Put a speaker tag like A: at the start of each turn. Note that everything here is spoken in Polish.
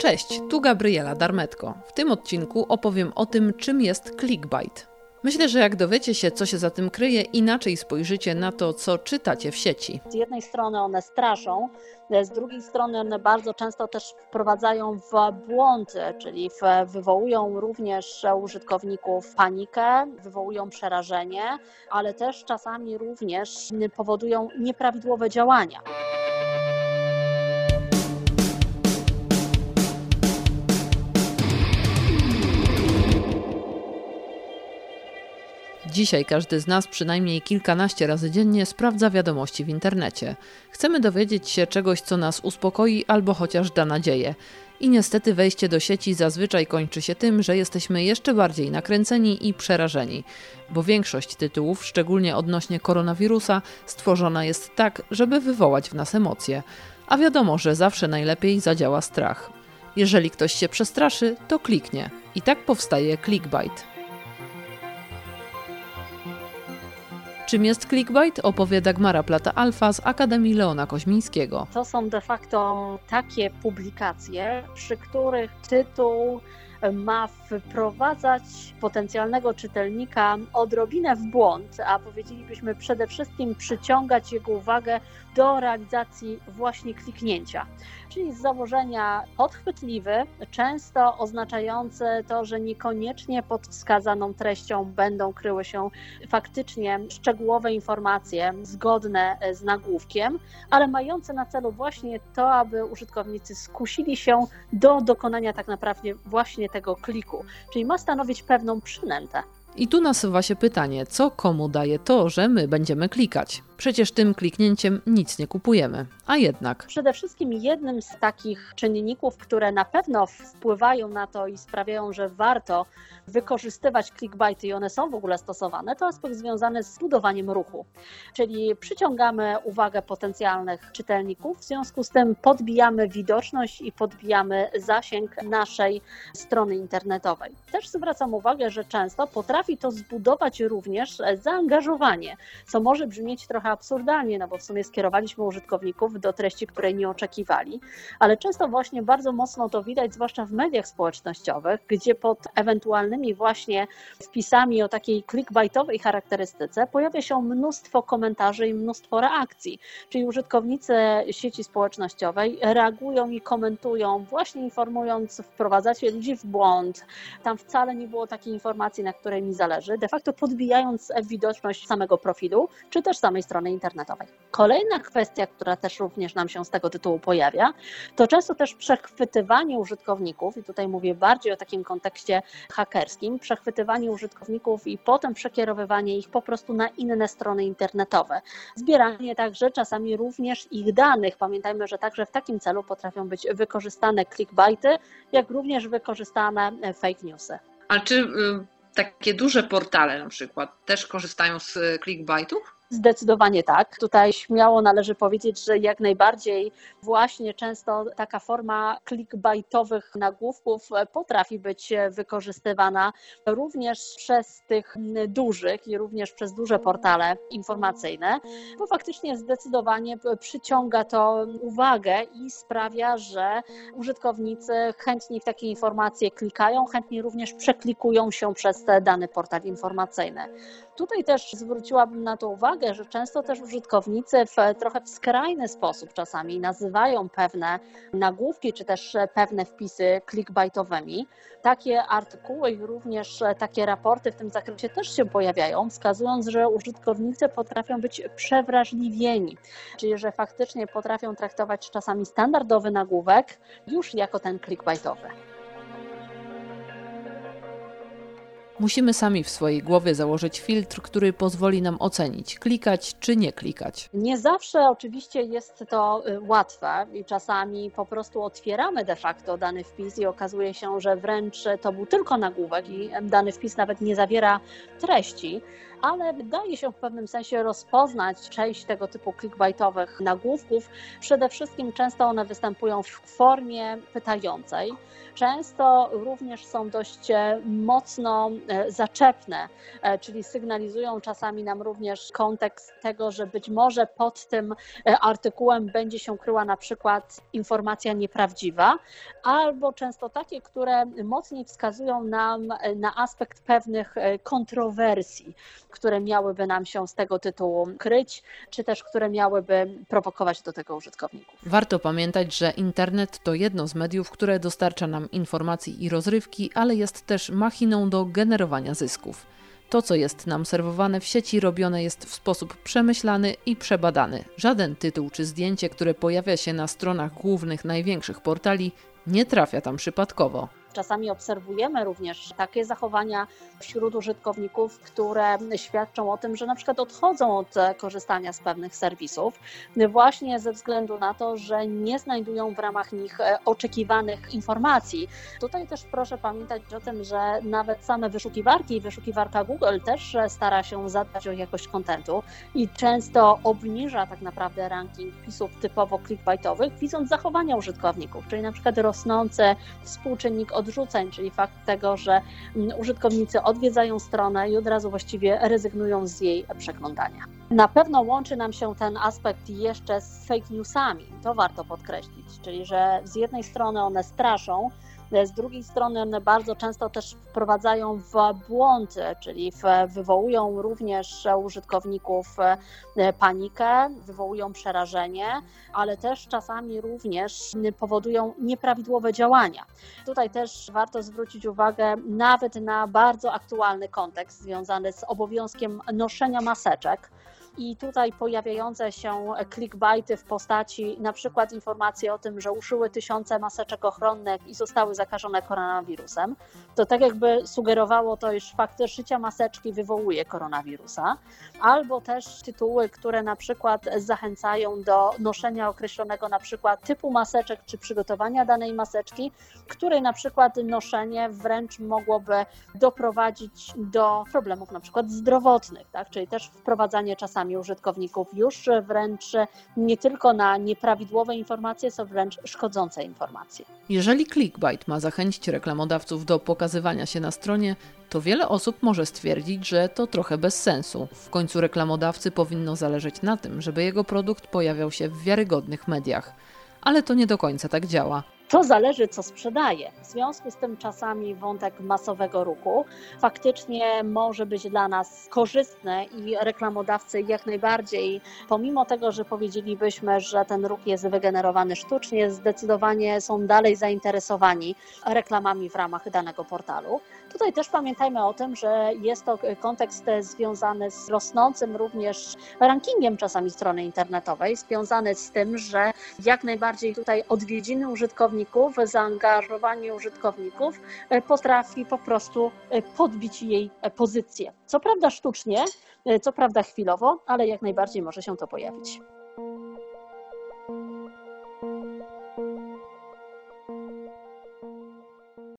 A: Cześć, tu Gabriela Darmetko. W tym odcinku opowiem o tym, czym jest clickbait. Myślę, że jak dowiecie się, co się za tym kryje, inaczej spojrzycie na to, co czytacie w sieci.
B: Z jednej strony one straszą, z drugiej strony one bardzo często też wprowadzają w błąd, czyli wywołują również użytkowników panikę, wywołują przerażenie, ale też czasami również powodują nieprawidłowe działania.
A: Dzisiaj każdy z nas przynajmniej kilkanaście razy dziennie sprawdza wiadomości w internecie. Chcemy dowiedzieć się czegoś, co nas uspokoi albo chociaż da nadzieję. I niestety wejście do sieci zazwyczaj kończy się tym, że jesteśmy jeszcze bardziej nakręceni i przerażeni, bo większość tytułów, szczególnie odnośnie koronawirusa, stworzona jest tak, żeby wywołać w nas emocje. A wiadomo, że zawsze najlepiej zadziała strach. Jeżeli ktoś się przestraszy, to kliknie. I tak powstaje clickbait. Czym jest clickbait opowie Dagmara Plata Alfa z Akademii Leona Koźmińskiego.
B: To są de facto takie publikacje, przy których tytuł ma wprowadzać potencjalnego czytelnika odrobinę w błąd, a powiedzielibyśmy przede wszystkim przyciągać jego uwagę do realizacji właśnie kliknięcia. Czyli z założenia podchwytliwy, często oznaczający to, że niekoniecznie pod wskazaną treścią będą kryły się faktycznie szczegółowe informacje zgodne z nagłówkiem, ale mające na celu właśnie to, aby użytkownicy skusili się do dokonania tak naprawdę właśnie tego kliku, czyli ma stanowić pewną przynętę.
A: I tu nasuwa się pytanie, co komu daje to, że my będziemy klikać? Przecież tym kliknięciem nic nie kupujemy. A jednak.
B: Przede wszystkim jednym z takich czynników, które na pewno wpływają na to i sprawiają, że warto wykorzystywać clickbaity i one są w ogóle stosowane, to aspekt związany z budowaniem ruchu. Czyli przyciągamy uwagę potencjalnych czytelników, w związku z tym podbijamy widoczność i podbijamy zasięg naszej strony internetowej. Też zwracam uwagę, że często potrafi to zbudować również zaangażowanie, co może brzmieć trochę absurdalnie, no bo w sumie skierowaliśmy użytkowników do treści, której nie oczekiwali, ale często właśnie bardzo mocno to widać, zwłaszcza w mediach społecznościowych, gdzie pod ewentualnymi właśnie wpisami o takiej clickbaitowej charakterystyce pojawia się mnóstwo komentarzy i mnóstwo reakcji, czyli użytkownicy sieci społecznościowej reagują i komentują, właśnie informując, wprowadzacie ludzi w błąd, tam wcale nie było takiej informacji, na której mi zależy, de facto podbijając widoczność samego profilu, czy też samej strony strony internetowej. Kolejna kwestia, która też również nam się z tego tytułu pojawia, to często też przechwytywanie użytkowników, i tutaj mówię bardziej o takim kontekście hakerskim, przechwytywanie użytkowników i potem przekierowywanie ich po prostu na inne strony internetowe. Zbieranie także czasami również ich danych. Pamiętajmy, że także w takim celu potrafią być wykorzystane clickbaity, jak również wykorzystane fake newsy.
A: A czy y, takie duże portale na przykład też korzystają z clickbaitów?
B: Zdecydowanie tak. Tutaj śmiało należy powiedzieć, że jak najbardziej właśnie często taka forma clickbaitowych nagłówków potrafi być wykorzystywana również przez tych dużych i również przez duże portale informacyjne, bo faktycznie zdecydowanie przyciąga to uwagę i sprawia, że użytkownicy chętniej w takie informacje klikają, chętniej również przeklikują się przez dany portal informacyjny. Tutaj też zwróciłabym na to uwagę, że często też użytkownicy w trochę w skrajny sposób czasami nazywają pewne nagłówki czy też pewne wpisy clickbaitowymi. Takie artykuły i również takie raporty w tym zakresie też się pojawiają, wskazując, że użytkownicy potrafią być przewrażliwieni, czyli że faktycznie potrafią traktować czasami standardowy nagłówek już jako ten clickbaitowy.
A: Musimy sami w swojej głowie założyć filtr, który pozwoli nam ocenić, klikać czy nie klikać.
B: Nie zawsze oczywiście jest to y, łatwe i czasami po prostu otwieramy de facto dany wpis i okazuje się, że wręcz to był tylko nagłówek i dany wpis nawet nie zawiera treści ale wydaje się w pewnym sensie rozpoznać część tego typu clickbaitowych nagłówków. Przede wszystkim często one występują w formie pytającej. Często również są dość e, mocno zaczepne, czyli sygnalizują czasami nam również kontekst tego, że być może pod tym artykułem będzie się kryła na przykład informacja nieprawdziwa, albo często takie, które mocniej wskazują nam na aspekt pewnych kontrowersji, które miałyby nam się z tego tytułu kryć, czy też które miałyby prowokować do tego użytkowników.
A: Warto pamiętać, że internet to jedno z mediów, które dostarcza nam informacji i rozrywki, ale jest też machiną do generowania zysków. To, co jest nam serwowane w sieci, robione jest w sposób przemyślany i przebadany. Żaden tytuł czy zdjęcie, które pojawia się na stronach głównych największych portali, nie trafia tam przypadkowo.
B: Czasami obserwujemy również takie zachowania wśród użytkowników, które świadczą o tym, że na przykład odchodzą od korzystania z pewnych serwisów, właśnie ze względu na to, że nie znajdują w ramach nich e, oczekiwanych informacji. Tutaj też proszę pamiętać o tym, że nawet same wyszukiwarki i wyszukiwarka Google też stara się zadbać o jakość kontentu i często obniża tak naprawdę ranking wpisów typowo clickbaitowych, widząc zachowania użytkowników, czyli na przykład rosnący współczynnik odrzuceń, czyli fakt tego, że mm, użytkownicy odwiedzają stronę i od razu właściwie rezygnują z jej przeglądania. Na pewno łączy nam się ten aspekt jeszcze z fake newsami, to warto podkreślić, czyli że z jednej strony one straszą, z drugiej strony one bardzo często też wprowadzają w błąd, czyli wywołują również użytkowników e, panikę, wywołują przerażenie, ale też czasami również powodują nieprawidłowe działania. Tutaj też warto zwrócić uwagę nawet na bardzo aktualny kontekst związany z obowiązkiem noszenia maseczek i tutaj pojawiające się clickbaity w postaci na przykład informacji o tym, że uszyły tysiące maseczek ochronnych i zostały zakażone koronawirusem, to tak jakby sugerowało to, iż fakt szycia maseczki wywołuje koronawirusa, albo też tytuły, które na przykład zachęcają do noszenia określonego na przykład typu maseczek czy przygotowania danej maseczki, której na przykład noszenie wręcz mogłoby doprowadzić do problemów na przykład zdrowotnych, tak? czyli też wprowadzanie czasami użytkowników już wręcz nie tylko na nieprawidłowe informacje, co wręcz szkodzące informacje.
A: Jeżeli clickbait ma zachęcić reklamodawców do pokazywania się na stronie, to wiele osób może stwierdzić, że to trochę bez sensu. W końcu reklamodawcy powinno zależeć na tym, żeby jego produkt pojawiał się w wiarygodnych mediach. Ale to nie do końca tak działa.
B: To zależy, co sprzedaje. W związku z tym czasami wątek masowego ruchu faktycznie może być dla nas korzystny i reklamodawcy jak najbardziej, pomimo tego, że powiedzielibyśmy, że ten ruch jest wygenerowany sztucznie, zdecydowanie są dalej zainteresowani reklamami w ramach danego portalu. Tutaj też pamiętajmy o tym, że jest to kontekst związany z rosnącym również rankingiem czasami strony internetowej, związany z tym, że jak najbardziej tutaj odwiedziny użytkowników, zaangażowanie użytkowników e, potrafi po prostu e, podbić jej pozycję. Co prawda sztucznie, e, co prawda chwilowo, ale jak najbardziej może się to pojawić.